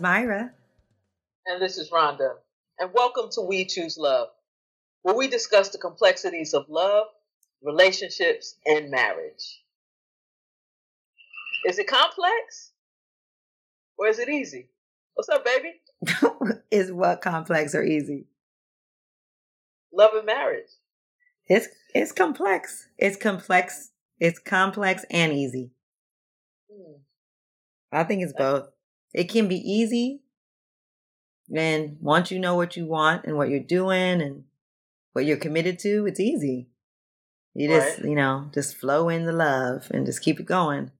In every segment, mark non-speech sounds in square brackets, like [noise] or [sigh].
Myra. And this is Rhonda. And welcome to We Choose Love, where we discuss the complexities of love, relationships, and marriage. Is it complex? Or is it easy? What's up, baby? [laughs] is what complex or easy? Love and marriage. It's it's complex. It's complex. It's complex and easy. Hmm. I think it's both. It can be easy. And once you know what you want and what you're doing and what you're committed to, it's easy. You right. just, you know, just flow in the love and just keep it going.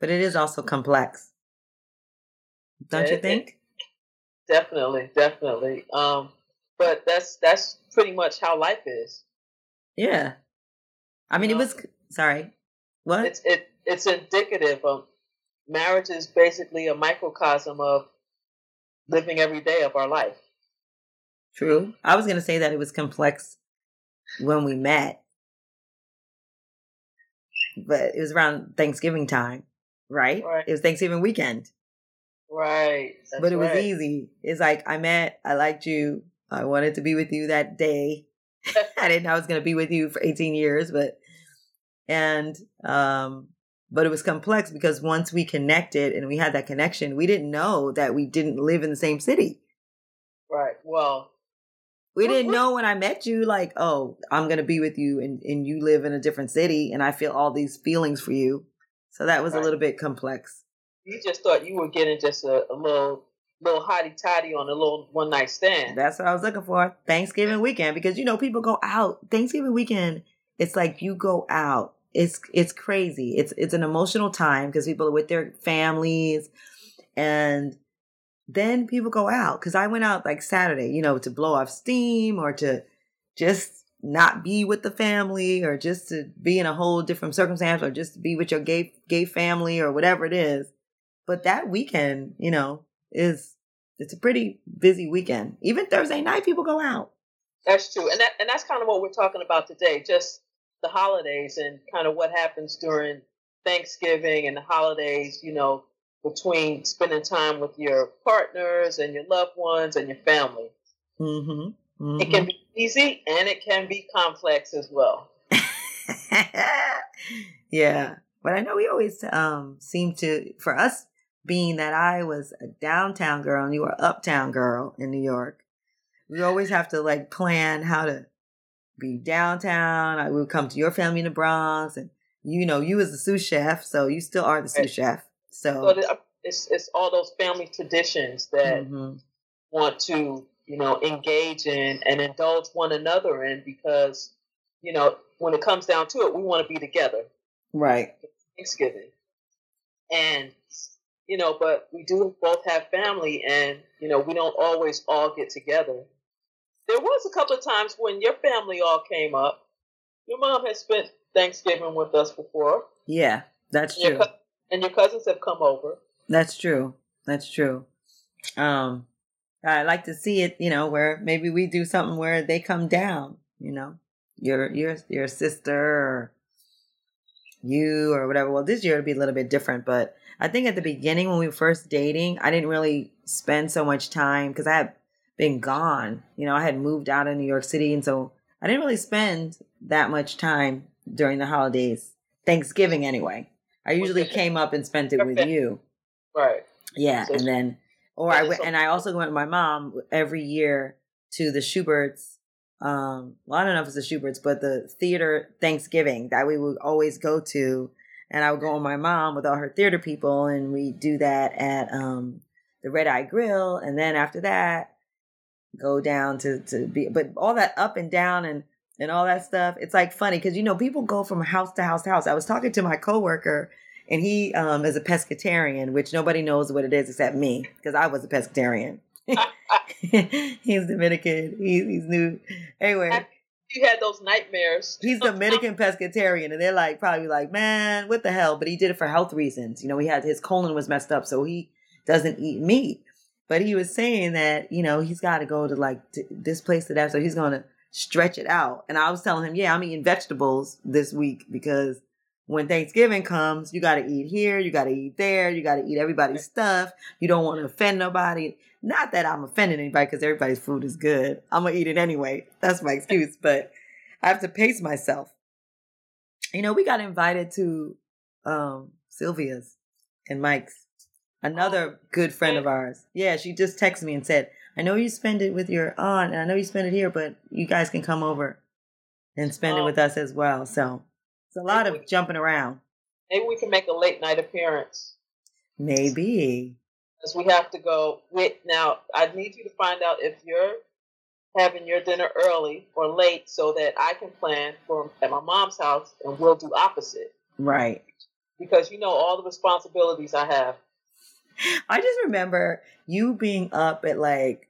But it is also complex. Don't you think? definitely, definitely. Um, but that's that's pretty much how life is. Yeah. I mean, it was sorry. What? It's it it's indicative of marriage is basically a microcosm of living every day of our life. True. I was going to say that it was complex when we met, but it was around Thanksgiving time, right? right. It was Thanksgiving weekend. Right. but it was right. easy. It's like I met, I liked you, I wanted to be with you that day. [laughs] I didn't know I was going to be with you for 18 years, but and um but it was complex because once we connected and we had that connection, we didn't know that we didn't live in the same city. Right. Well, we didn't know when I met you, like, oh, I'm going to be with you and, and you live in a different city and I feel all these feelings for you. So that was right. a little bit complex. You just thought you were getting just a, a little little hottie toddy on a little one night stand. That's what I was looking for. Thanksgiving weekend because you know people go out. Thanksgiving weekend, it's like you go out it's it's crazy. It's it's an emotional time because people are with their families, and then people go out. Because I went out like Saturday, you know, to blow off steam or to just not be with the family or just to be in a whole different circumstance or just to be with your gay gay family or whatever it is. But that weekend, you know, is it's a pretty busy weekend. Even Thursday night, people go out. That's true, and that and that's kind of what we're talking about today. Just the holidays and kind of what happens during Thanksgiving and the holidays, you know, between spending time with your partners and your loved ones and your family. Mm-hmm. Mm-hmm. It can be easy and it can be complex as well. [laughs] yeah. But I know we always um, seem to, for us being that I was a downtown girl and you were uptown girl in New York, we always have to like plan how to be downtown. I would come to your family in the Bronx, and you know, you as the sous chef, so you still are the sous chef. So, so it's it's all those family traditions that mm-hmm. want to you know engage in and indulge one another in because you know when it comes down to it, we want to be together. Right. Thanksgiving, and you know, but we do both have family, and you know, we don't always all get together there was a couple of times when your family all came up. Your mom has spent Thanksgiving with us before. Yeah, that's and true. Your, and your cousins have come over. That's true. That's true. Um, I like to see it, you know, where maybe we do something where they come down, you know, your your your sister or you or whatever. Well, this year it'll be a little bit different, but I think at the beginning when we were first dating, I didn't really spend so much time because I had been gone. You know, I had moved out of New York City, and so I didn't really spend that much time during the holidays. Thanksgiving, anyway. I usually came up and spent it with you. Right. Yeah, so and then, or I went, and I also went with my mom every year to the Shuberts. Um, well, I don't know if it's the Shuberts, but the theater Thanksgiving that we would always go to. And I would go with my mom with all her theater people, and we do that at um, the Red Eye Grill. And then after that, go down to to be but all that up and down and and all that stuff it's like funny because you know people go from house to house to house. I was talking to my coworker and he um is a pescatarian which nobody knows what it is except me because i was a pescatarian. [laughs] He's dominican. He's, he's new. Anyway. You had those nightmares? He's dominican pescatarian and they're like probably like man what the hell? But he did it for health reasons. You know he had his colon was messed up so he doesn't eat meat but he was saying that, you know, he's got to go to like this place to that. So he's going to stretch it out. And I was telling him, yeah, I'm eating vegetables this week because when Thanksgiving comes, you got to eat here, you got to eat there, you got to eat everybody's stuff. You don't want to offend nobody. Not that I'm offending anybody because everybody's food is good. I'm going to eat it anyway. That's my excuse, but I have to pace myself. You know, we got invited to um, Sylvia's and Mike's, another oh, good friend of ours. Yeah, she just texted me and said, I know you spend it with your aunt, and I know you spend it here, but you guys can come over and spend it oh. with us as well. So it's a lot of jumping around. Maybe we can make a late night appearance. Maybe. Because we have to go. Wait, now I need you to find out if you're having your dinner early or late so that I can plan for at my mom's house and we'll do opposite. Right. Because you know all the responsibilities I have. [laughs] I just remember you being up at like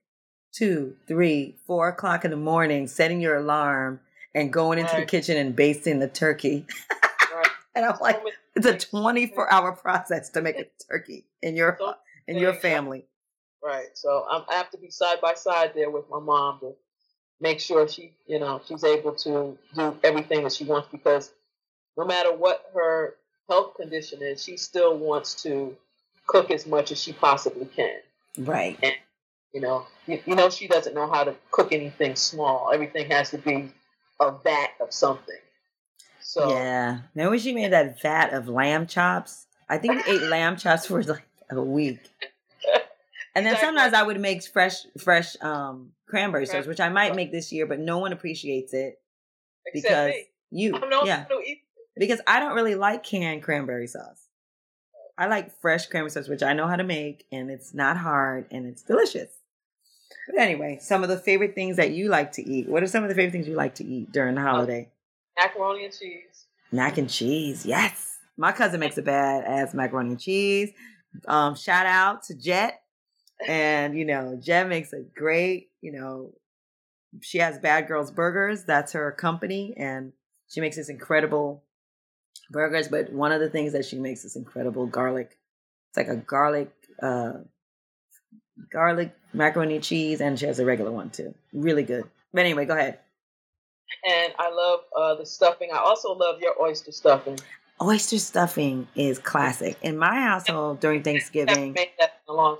two, three, four o'clock in the morning, setting your alarm and going into right. the kitchen and basting the turkey. Right. [laughs] and I'm like, it's a 24 hour process to make a turkey in your in your family. Right. So I'm, I have to be side by side there with my mom to make sure she, you know, she's able to do everything that she wants because no matter what her health condition is, she still wants to cook as much as she possibly can. Right. And, you know, you, you know, she doesn't know how to cook anything small. Everything has to be a vat of something. So yeah, remember she made that vat of lamb chops? I think we ate lamb chops for like a week. [laughs] And then sometimes I would make fresh, fresh um, cranberry sauce, which I might make this year, but no one appreciates it because you, yeah, because I don't really like canned cranberry sauce. I like fresh cranberry sauce, which I know how to make, and it's not hard and it's delicious. But anyway, some of the favorite things that you like to eat. What are some of the favorite things you like to eat during the um, holiday? Macaroni and cheese. Mac and cheese, yes. My cousin makes a bad ass macaroni and cheese. Um, shout out to Jet. And, you know, Jet makes a great, you know, she has Bad Girls Burgers. That's her company. And she makes this incredible burgers. But one of the things that she makes is incredible garlic. It's like a garlic, uh, garlic macaroni cheese, and she has a regular one too. Really good. But anyway, go ahead. And I love uh, the stuffing. I also love your oyster stuffing. Oyster stuffing is classic in my household during [laughs] Thanksgiving.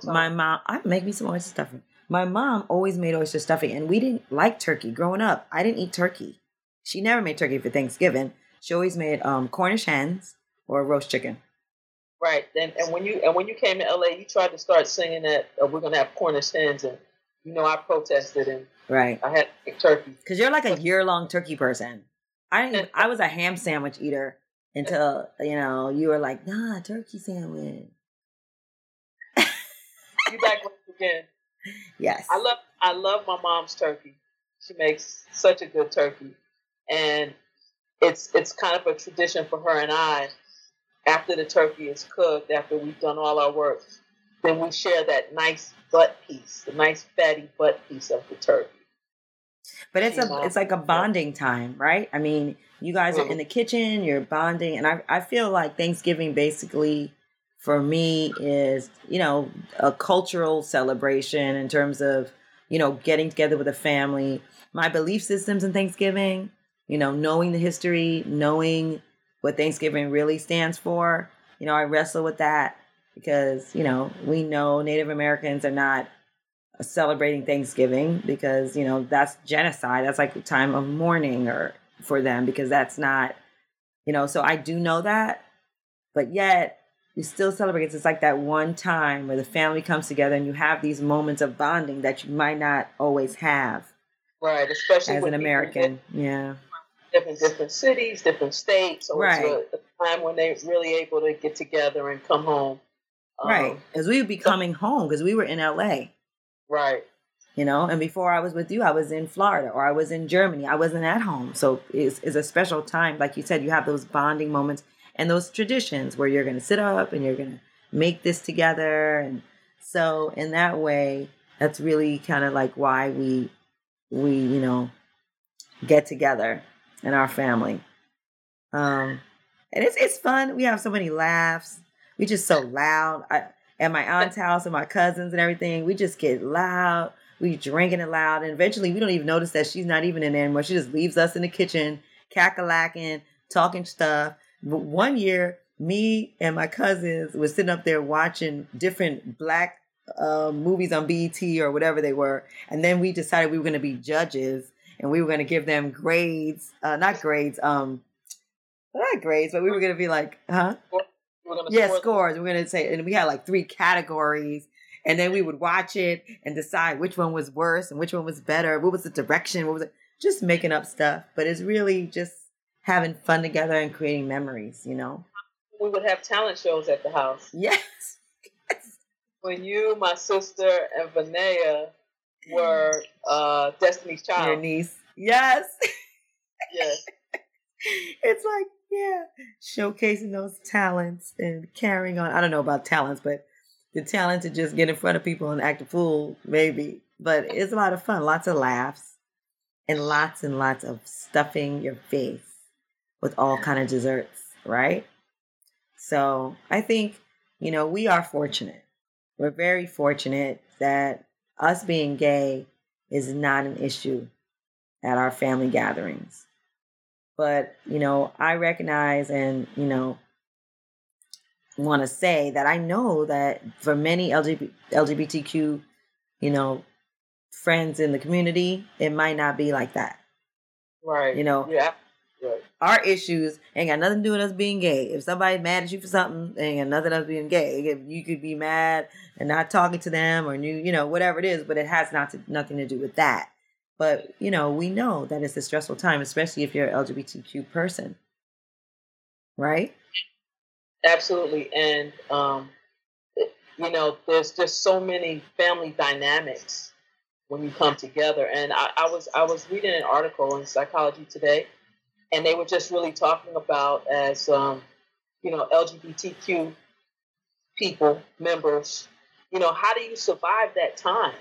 My mom, I make me some oyster stuffing. My mom always made oyster stuffing, and we didn't like turkey growing up. I didn't eat turkey. She never made turkey for Thanksgiving. She always made um, Cornish hens or roast chicken. Right. And and when you and when you came to LA, you tried to start singing that uh, we're gonna have Cornish hens, and you know I protested and right. I had turkey because you're like a year long turkey person. I didn't. Even, I was a ham sandwich eater until you know you were like, nah, turkey sandwich. you back once again? Yes. I love I love my mom's turkey. She makes such a good turkey, and it's it's kind of a tradition for her and I after the turkey is cooked, after we've done all our work, then we share that nice butt piece, the nice fatty butt piece of the turkey. But it's you a know? it's like a bonding time, right? I mean, you guys are in mm-hmm. the kitchen, you're bonding, and I I feel like Thanksgiving basically for me is, you know, a cultural celebration in terms of, you know, getting together with a family. My belief systems in Thanksgiving, you know, knowing the history, knowing what Thanksgiving really stands for. You know, I wrestle with that because, you know, we know Native Americans are not uh, celebrating Thanksgiving because, you know, that's genocide. That's like a time of mourning or for them because that's not, you know, so I do know that. But yet, you still celebrate. It's like that one time where the family comes together and you have these moments of bonding that you might not always have. Right, especially as an American. Yeah different different cities, different states. So right. it's a, time when they're really able to get together and come home. Um, right, because we would be coming home because we were in LA. Right. You know, and before I was with you, I was in Florida or I was in Germany. I wasn't at home, so it's, it's a special time. Like you said, you have those bonding moments and those traditions where you're going to sit up and you're going to make this together, and so in that way, that's really kind of like why we we you know get together in our family. Um, and it's it's fun. We have so many laughs. We just so loud. I, at my aunt's house and my cousins and everything, we just get loud. We drinking it loud, and eventually we don't even notice that she's not even in there anymore. She just leaves us in the kitchen, cackalacking, talking stuff. But one year, me and my cousins were sitting up there watching different black uh, movies on BET or whatever they were, and then we decided we were going to be judges and we were going to give them grades, uh, not grades, um, not grades, but we were going to be like, huh? Yeah, score scores. We're going to say, and we had like three categories. And then we would watch it and decide which one was worse and which one was better. What was the direction? What was it? Just making up stuff. But it's really just having fun together and creating memories, you know? We would have talent shows at the house. Yes. [laughs] When you, my sister, and Vanea were uh, Destiny's Child. Your niece. Yes. Yes. [laughs] it's like, yeah, showcasing those talents and carrying on. I don't know about talents, but the talent to just get in front of people and act a fool, maybe. But it's a lot of fun, lots of laughs, and lots and lots of stuffing your face with all kind of desserts, right? So I think, you know, we are fortunate. We're very fortunate that us being gay is not an issue at our family gatherings. But, you know, I recognize and, you know, want to say that I know that for many LGBT, LGBTQ, you know, friends in the community, it might not be like that. Right. You know, yeah. Right. Our issues ain't got nothing to do with us being gay. If somebody's mad at you for something, ain't got nothing us being gay. You could be mad and not talking to them or you, you know, whatever it is, but it has not to, nothing to do with that. But, you know, we know that it's a stressful time, especially if you're an LGBTQ person. Right? Absolutely. And, um, you know, there's just so many family dynamics when you come together. And I, I was I was reading an article in Psychology Today and they were just really talking about as um, you know LGBTQ people members. You know, how do you survive that time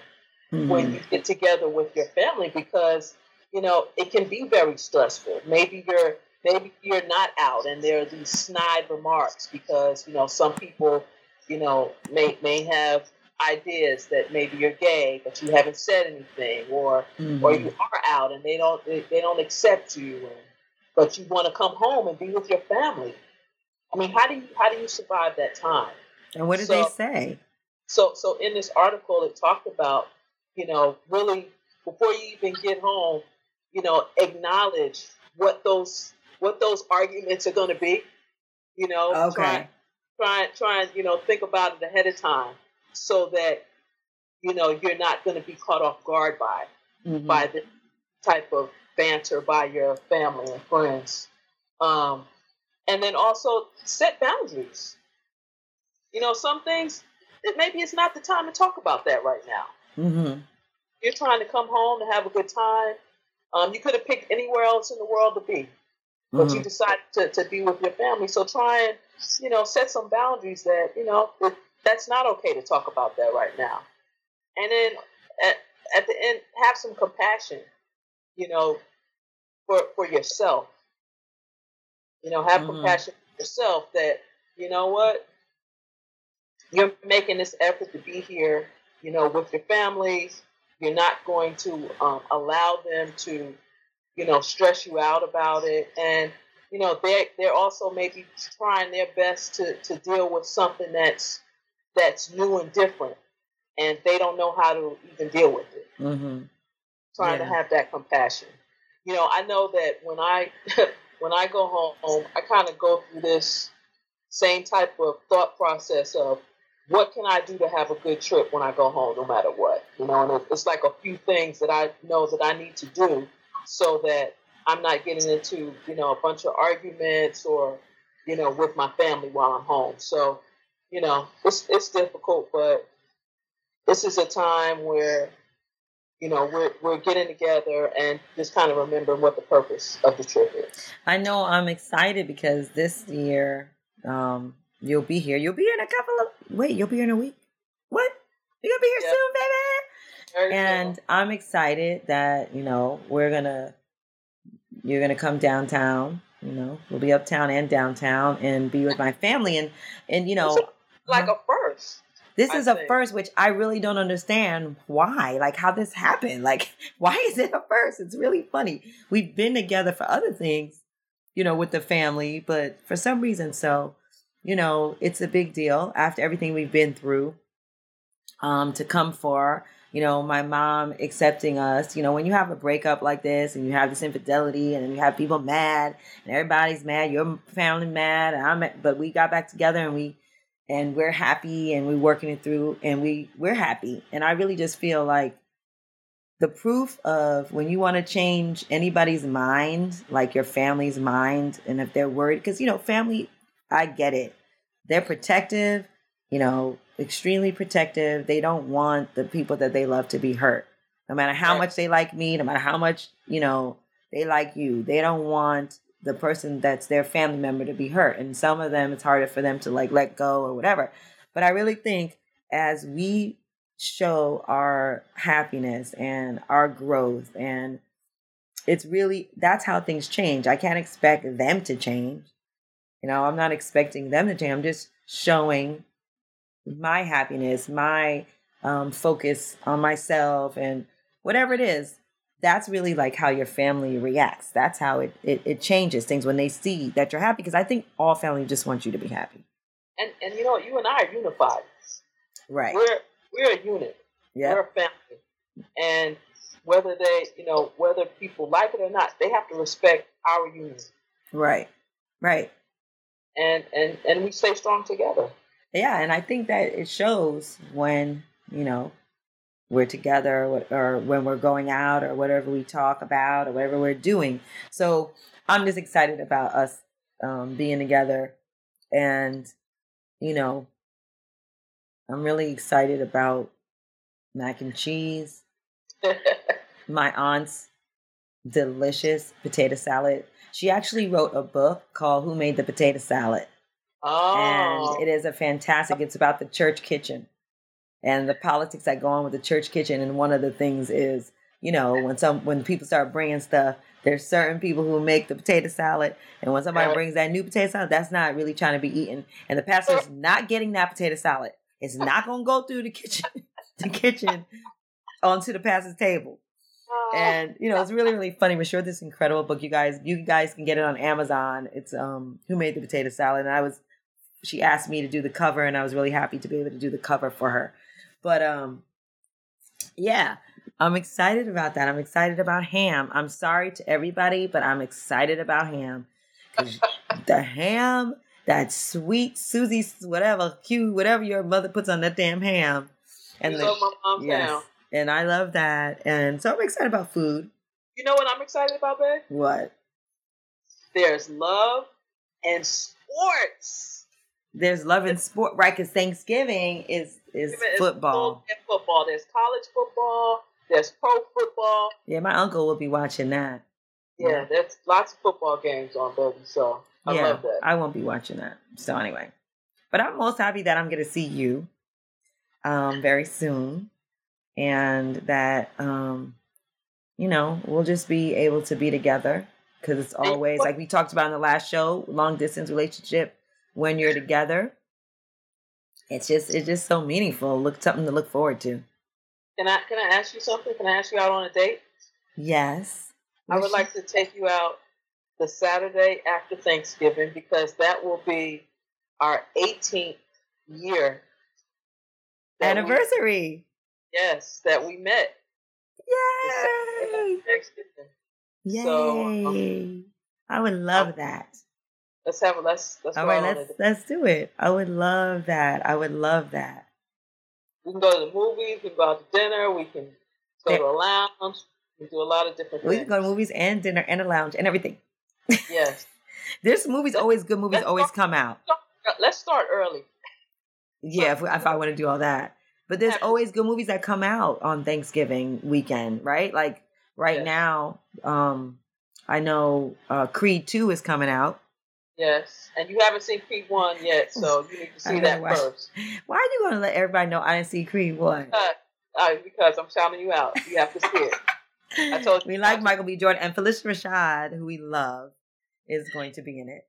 mm-hmm. when you get together with your family? Because you know it can be very stressful. Maybe you're maybe you're not out, and there are these snide remarks because you know some people you know may may have ideas that maybe you're gay but you haven't said anything or mm-hmm. or you are out and they don't they, they don't accept you and but you want to come home and be with your family. I mean, how do you how do you survive that time? And what did so, they say? So so in this article it talked about, you know, really before you even get home, you know, acknowledge what those what those arguments are going to be. You know, okay. try try try and you know think about it ahead of time so that you know you're not going to be caught off guard by mm-hmm. by the type of banter by your family and friends. Um, and then also set boundaries. You know, some things, it, maybe it's not the time to talk about that right now. Mm-hmm. You're trying to come home and have a good time. Um, you could have picked anywhere else in the world to be, but mm-hmm. you decided to, to be with your family. So try and, you know, set some boundaries that, you know, that, that's not okay to talk about that right now. And then at, at the end, have some compassion you know, for for yourself. You know, have mm-hmm. compassion for yourself that, you know what, you're making this effort to be here, you know, with your families. You're not going to um, allow them to, you know, stress you out about it. And, you know, they're, they're also maybe trying their best to, to deal with something that's that's new and different. And they don't know how to even deal with it. Mm-hmm trying yeah. to have that compassion. You know, I know that when I [laughs] when I go home, I kind of go through this same type of thought process of what can I do to have a good trip when I go home, no matter what. You know, and it's like a few things that I know that I need to do so that I'm not getting into you know a bunch of arguments or you know with my family while I'm home. So you know, it's it's difficult, but this is a time where you know, we're, we're getting together and just kind of remembering what the purpose of the trip is. I know I'm excited because this year, um, you'll be here. You'll be here in a couple of, wait, you'll be here in a week? What? You're going to be here yep. soon, baby? and cool. I'm excited that, you know, we're going to, you're going to come downtown. You know, we'll be uptown and downtown and be with my family. And, and you know, like a first. This I is a first, which I really don't understand why, like how this [laughs] happened. Like, why is it a first? It's really funny. We've been together for other things, you know, with the family, but for some reason, so, you know, it's a big deal after everything we've been through um, to come for, you know, my mom accepting us. You know, when you have a breakup like this and you have this infidelity and you have people mad and everybody's mad, your family mad, and I'm, but we got back together and we, and we're happy and we're working it through and we we're happy. And I really just feel like the proof of when you want to change anybody's mind, like your family's mind, and if they're worried, because you know, family, I get it. They're protective, you know, extremely protective. They don't want the people that they love to be hurt. No matter how much they like me, no matter how much, you know, they like you, they don't want the person that's their family member to be hurt. And some of them, it's harder for them to like let go or whatever. But I really think as we show our happiness and our growth and it's really that's how things change. I can't expect them to change. You know, I'm not expecting them to change. I'm just showing my happiness, my um, focus on myself, and whatever it is. That's really like how your family reacts. That's how it, it, it changes things when they see that you're happy. Because I think all family just want you to be happy. And and you know, you and I are unified. Right. We're we're a unit. Yeah. We're a family. And whether they, you know, whether people like it or not, they have to respect our union. Right. Right. And and and we stay strong together. Yeah, and I think that it shows when, you know, we're together or, when we're going out or whatever we talk about or whatever we're doing. So I'm just excited about us um, being together and, you know, I'm really excited about mac and cheese. [laughs] My aunt's delicious potato salad. She actually wrote a book called Who Made the Potato Salad. Oh. And it is a fantastic, it's about the church kitchen and the politics that go on with the church kitchen. And one of the things is, you know, when some when people start bringing stuff, there's certain people who make the potato salad, and when somebody brings that new potato salad, that's not really trying to be eaten, and the pastor's not getting that potato salad. It's not gonna go through the kitchen, [laughs] the kitchen, onto the pastor's table. And you know, it's really, really funny. We showed this incredible book. You guys, you guys can get it on Amazon. It's um, Who Made the Potato Salad? And I was, she asked me to do the cover, and I was really happy to be able to do the cover for her. But um, yeah, I'm excited about that. I'm excited about ham. I'm sorry to everybody, but I'm excited about ham. [laughs] the ham that sweet Susie, whatever, Q, whatever your mother puts on that damn ham. And the, yes, ham. And I love that. And so I'm excited about food. You know what I'm excited about, babe? What? There's love and sports. There's love and sport, right? Because Thanksgiving is is football. Football. There's college football. There's pro football. Yeah, my uncle will be watching that. Yeah, yeah. there's lots of football games on, baby. So I yeah, love that. I won't be watching that. So anyway, but I'm most happy that I'm going to see you um, very soon, and that um, you know we'll just be able to be together because it's always like we talked about in the last show, long distance relationship. When you're together, it's just it's just so meaningful. Look something to look forward to. Can I can I ask you something? Can I ask you out on a date? Yes. I would like to take you out the Saturday after Thanksgiving because that will be our 18th year anniversary. We, yes, that we met. Yay! Yay! So, um, I would love um, that. Let's have a let's let's All right, let's let's do it. I would love that. I would love that. We can go to the movies, we can go out to dinner, we can go to a lounge, we can do a lot of different things. we things. can go to movies and dinner and a lounge and everything. Yes. [laughs] There's movies always good movies always come out. Let's start early. Yeah, if, if I want to do all that. But there's always good movies that come out on Thanksgiving weekend, right? Like right yes. now, um, I know uh, Creed 2 is coming out. Yes, and you haven't seen Creed 1 yet, so [laughs] you need to see that watch. first. Why are you going to let everybody know I didn't see Creed 1? Uh, uh, because I'm shouting you out. You have to see it. I told [laughs] you. We like Michael B. Jordan and Phylicia Rashad, who we love is going to be in it.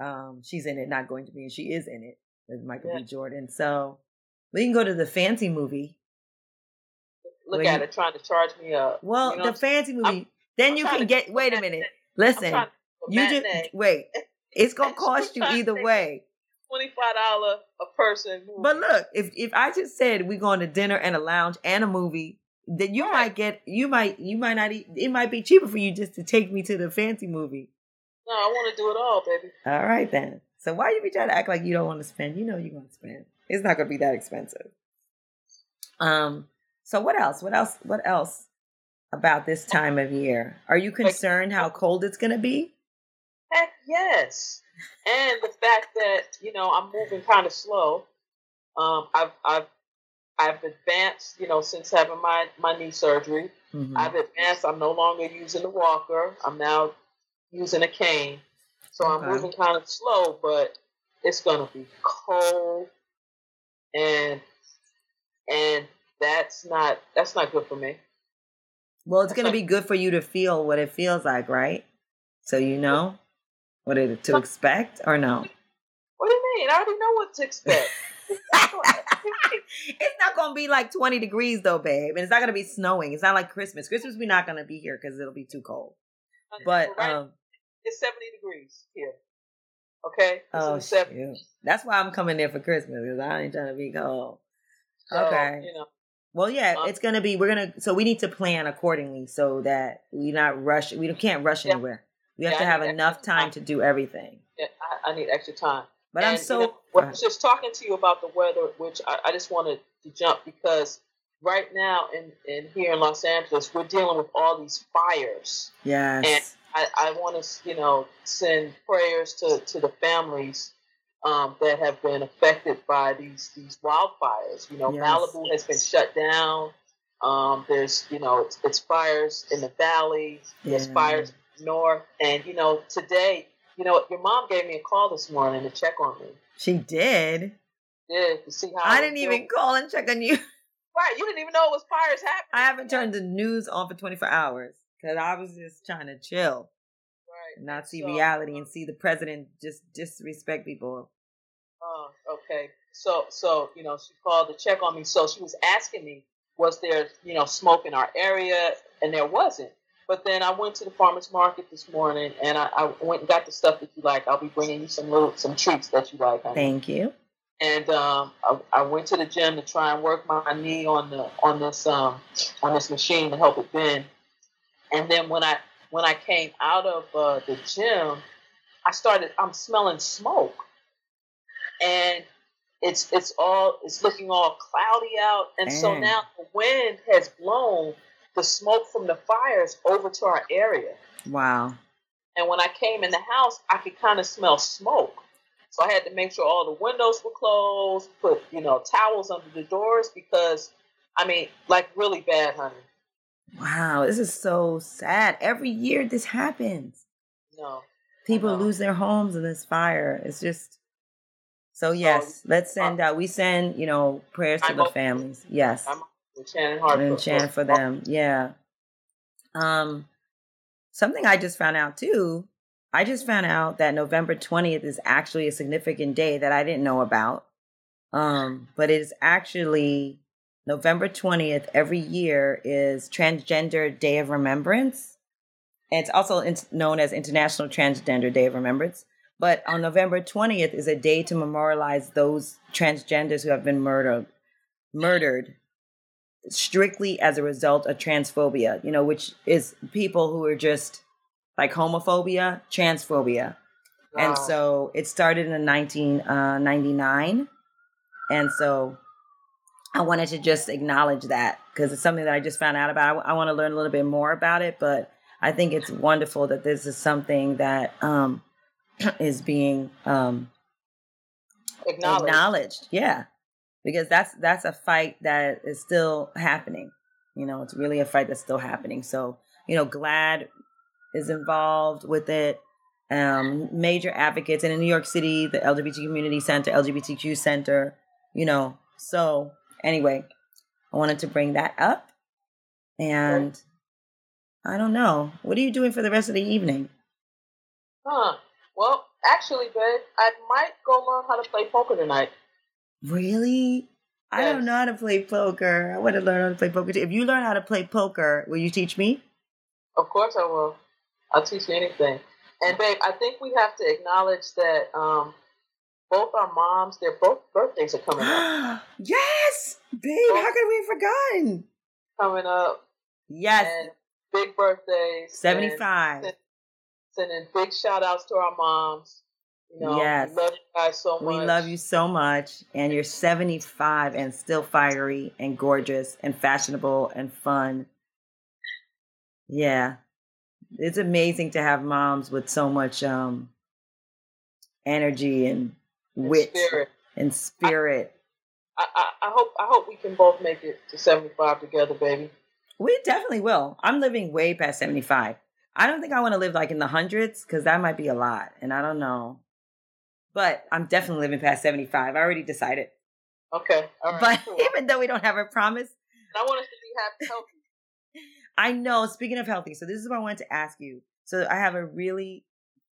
Um, she's in it, not going to be, and she is in it with Michael yeah. B. Jordan. So we can go to the fancy movie. Look at you, it, trying to charge me up. Well, you know the fancy movie. I'm, then I'm you can get. Wait a minute. Listen. You just wait. It's gonna cost you either way. Twenty five dollar a person. Movie. But look, if if I just said we're going to dinner and a lounge and a movie, then you right. might get you might you might not. eat, It might be cheaper for you just to take me to the fancy movie. No, I want to do it all, baby. All right then. So why you be trying to act like you don't want to spend? You know you're going to spend. It's not going to be that expensive. Um. So what else? What else? What else about this time of year? Are you concerned how cold it's going to be? Heck yes. And the fact that you know I'm moving kind of slow. Um, I've I've I've advanced, you know, since having my my knee surgery. Mm-hmm. I've advanced. I'm no longer using the walker. I'm now using a cane. So okay. I'm moving kind of slow, but it's gonna be cold, and and that's not that's not good for me. Well, it's gonna be good for you to feel what it feels like, right? So you know what it to expect or no? What do you mean? I already know what to expect. [laughs] it's not gonna be like 20 degrees though, babe, and it's not gonna be snowing. It's not like Christmas. Christmas we're not gonna be here because it'll be too cold. But right. um, it's 70 degrees here. Okay. oh, shoot. That's why I'm coming there for Christmas because I ain't trying to be cold. So, okay. You know. Well, yeah, um, it's gonna be. We're gonna. So we need to plan accordingly so that we not rush. We can't rush yeah. anywhere. We have yeah, to have enough time, time, to do everything. Yeah, I, I need extra time. But and, I'm so. You know, I was just talking to you about the weather, which I, I just wanted to jump because right now in, in here in Los Angeles, we're dealing with all these fires. Yes. And I, I want to, you know, send prayers to, to the families um, that have been affected by these these wildfires. You know, yes. Malibu has been shut down. Um, there's, you know, it's, it's, fires in the valley. There's yeah. fires north, and you know, today, you know, your mom gave me a call this morning to check on me. She did. Did to see how I didn't even call and check on you. [laughs] Right, you didn't even know it was fires happening. I haven't turned the news on for 24 hours because I was just trying to chill, right? Not see so, reality and see the president just disrespect people. Oh, okay. So, so you know, she called to check on me. So she was asking me, was there, you know, smoke in our area, and there wasn't. But then I went to the farmers market this morning, and I, I went and got the stuff that you like. I'll be bringing you some little some treats that you like. Honey. Thank you. And um, I, I, went to the gym to try and work my knee on the on this um, on this machine to help it bend. And then when I when I came out of uh, the gym, I started. I'm smelling smoke, and it's it's all it's looking all cloudy out. And so now the wind has blown the smoke from the fires over to our area. Wow. And when I came in the house, I could kind of smell smoke. So I had to make sure all the windows were closed, put, you know, towels under the doors because I mean, like really bad, honey. Wow, this is so sad. Every year this happens. No. People lose their homes in this fire. It's just so yes, let's uh send out we send, you know, prayers to I'm the families. Yes. I'm Shannon Harper. And chant for them. Yeah. Um something I just found out too. I just found out that November 20th is actually a significant day that I didn't know about. Um, but it is actually November 20th every year is Transgender Day of Remembrance. And it's also known as International Transgender Day of Remembrance. But on November 20th is a day to memorialize those transgenders who have been murdered murdered strictly as a result of transphobia, you know, which is people who are just like homophobia, transphobia. Wow. And so it started in 1999. Uh, and so I wanted to just acknowledge that because it's something that I just found out about. I, I want to learn a little bit more about it, but I think it's wonderful that this is something that um, [clears throat] is being um, acknowledged. acknowledged. Yeah, because that's that's a fight that is still happening. You know, it's really a fight that's still happening. So, you know, GLAAD is involved with it. Um, major advocates, and in New York City, the LGBT Community Center, LGBTQ Center. You know, so anyway, I wanted to bring that up. And I don't know. What are you doing for the rest of the evening? Huh. Well, actually, babe, I might go learn how to play poker tonight. Really? I don't know how to play poker. I want to learn how to play poker. Too. If you learn how to play poker, will you teach me? Of course I will. I'll teach you anything. And babe, I think we have to acknowledge that um, both our moms, their both birthdays are coming up. [gasps] yes, babe. Both how could we have forgotten? Coming up. Yes. Big birthdays. Seventy five. Send, sending big shout outs to our moms. You know, yes. we love you guys so much. We love you so much. And you're 75 and still fiery and gorgeous and fashionable and fun. Yeah. It's amazing to have moms with so much um energy and wit and spirit. And spirit. I, I, I hope I hope we can both make it to 75 together, baby. We definitely will. I'm living way past 75. I don't think I want to live like in the hundreds because that might be a lot. And I don't know. But I'm definitely living past 75. I already decided. Okay. but cool. even though we don't have a promise, I want us to be happy, healthy. [laughs] I know. Speaking of healthy, so this is what I wanted to ask you. So I have a really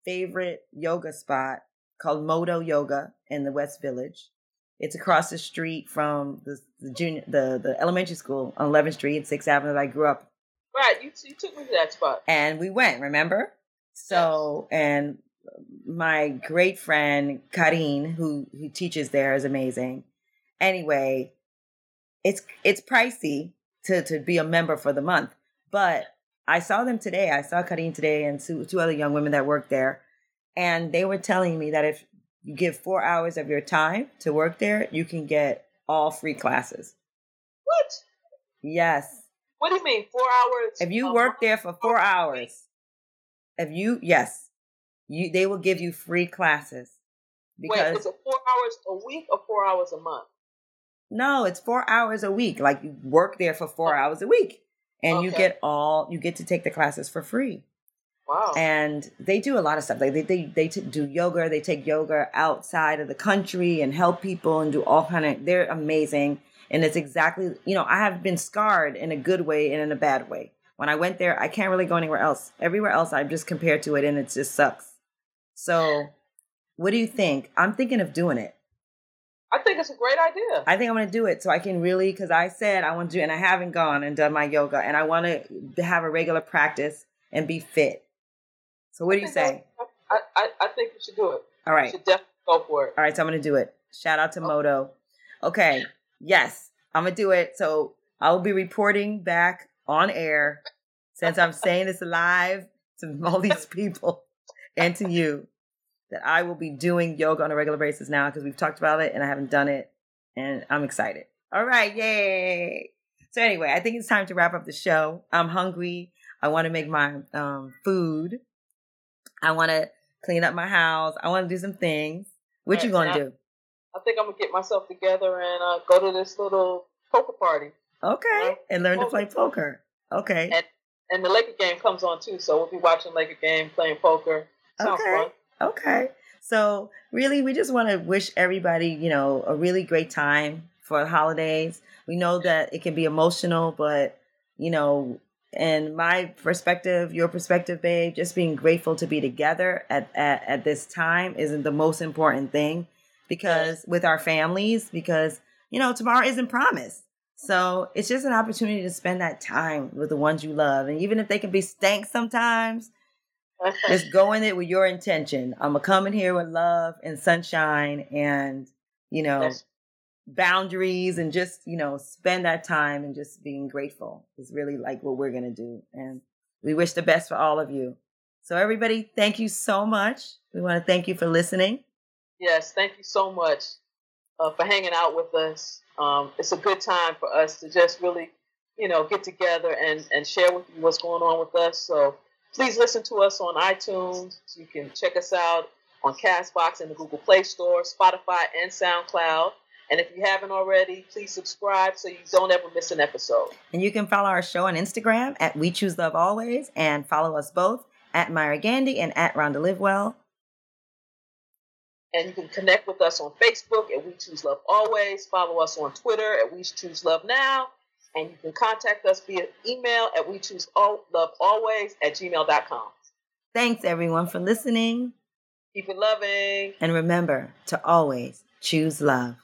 favorite yoga spot called Modo Yoga in the West Village. It's across the street from the, the junior, the the elementary school on 11th Street, and Sixth Avenue. That I grew up. Right, you, you took me to that spot, and we went. Remember? So, and my great friend Karine, who who teaches there, is amazing. Anyway, it's it's pricey to to be a member for the month, but I saw them today. I saw Karine today and two, two other young women that work there, and they were telling me that if you give four hours of your time to work there, you can get all free classes. What? Yes. What do you mean, four hours? If you work there for four hours, if you yes, you they will give you free classes. Because Wait, is it four hours a week or four hours a month? No, it's four hours a week. Like you work there for four oh. hours a week, and okay. you get all you get to take the classes for free. Wow. And they do a lot of stuff. Like they they they t- do yoga. They take yoga outside of the country and help people and do all kind of. They're amazing, and it's exactly you know I have been scarred in a good way and in a bad way. When I went there, I can't really go anywhere else. Everywhere else, I'm just compared to it, and it just sucks. So, what do you think? I'm thinking of doing it. I think it's a great idea. I think I'm going to do it so I can really, because I said I want to do, and I haven't gone and done my yoga, and I want to have a regular practice and be fit. So, what do you say? I, I, I think you should do it. All right. You should definitely go for it. All right, so I'm going to do it. Shout out to okay. Modo. Okay, yes, I'm going to do it. So, I will be reporting back on air since I'm saying this live to [laughs] all these people and to you that I will be doing yoga on a regular basis now because we've talked about it and I haven't done it and I'm excited. All right, yay. So anyway, I think it's time to wrap up the show. I'm hungry. I want to make my um, food. I want to clean up my house. I want to do some things. What right, you gonna do? I think I'm gonna get myself together and uh, go to this little poker party. Okay, you know? and learn poker. to play poker. Okay. And, and the Laker game comes on too, so we'll be watching Laker game, playing poker. Okay. Okay. So really, we just want to wish everybody, you know, a really great time for the holidays. We know that it can be emotional, but you know, in my perspective, your perspective, babe, just being grateful to be together at at, at this time isn't the most important thing because with our families, because you know, tomorrow isn't promised. So it's just an opportunity to spend that time with the ones you love. And even if they can be stank sometimes, just go in it with your intention. I'm gonna come in here with love and sunshine and you know boundaries and just you know spend that time and just being grateful is really like what we're gonna do. And we wish the best for all of you. So everybody, thank you so much. We want to thank you for listening. Yes, thank you so much uh, for hanging out with us. Um, it's a good time for us to just really, you know, get together and, and share with you what's going on with us. So Please listen to us on iTunes. You can check us out on Castbox and the Google Play Store, Spotify, and SoundCloud. And if you haven't already, please subscribe so you don't ever miss an episode. And you can follow our show on Instagram at We Choose Love Always and follow us both at Myra Gandy and at Rhonda Livewell. And you can connect with us on Facebook at We Choose Love Always. Follow us on Twitter at We Choose Love Now. And you can contact us via email at we choose love always at gmail.com. Thanks everyone for listening. Keep it loving. And remember to always choose love.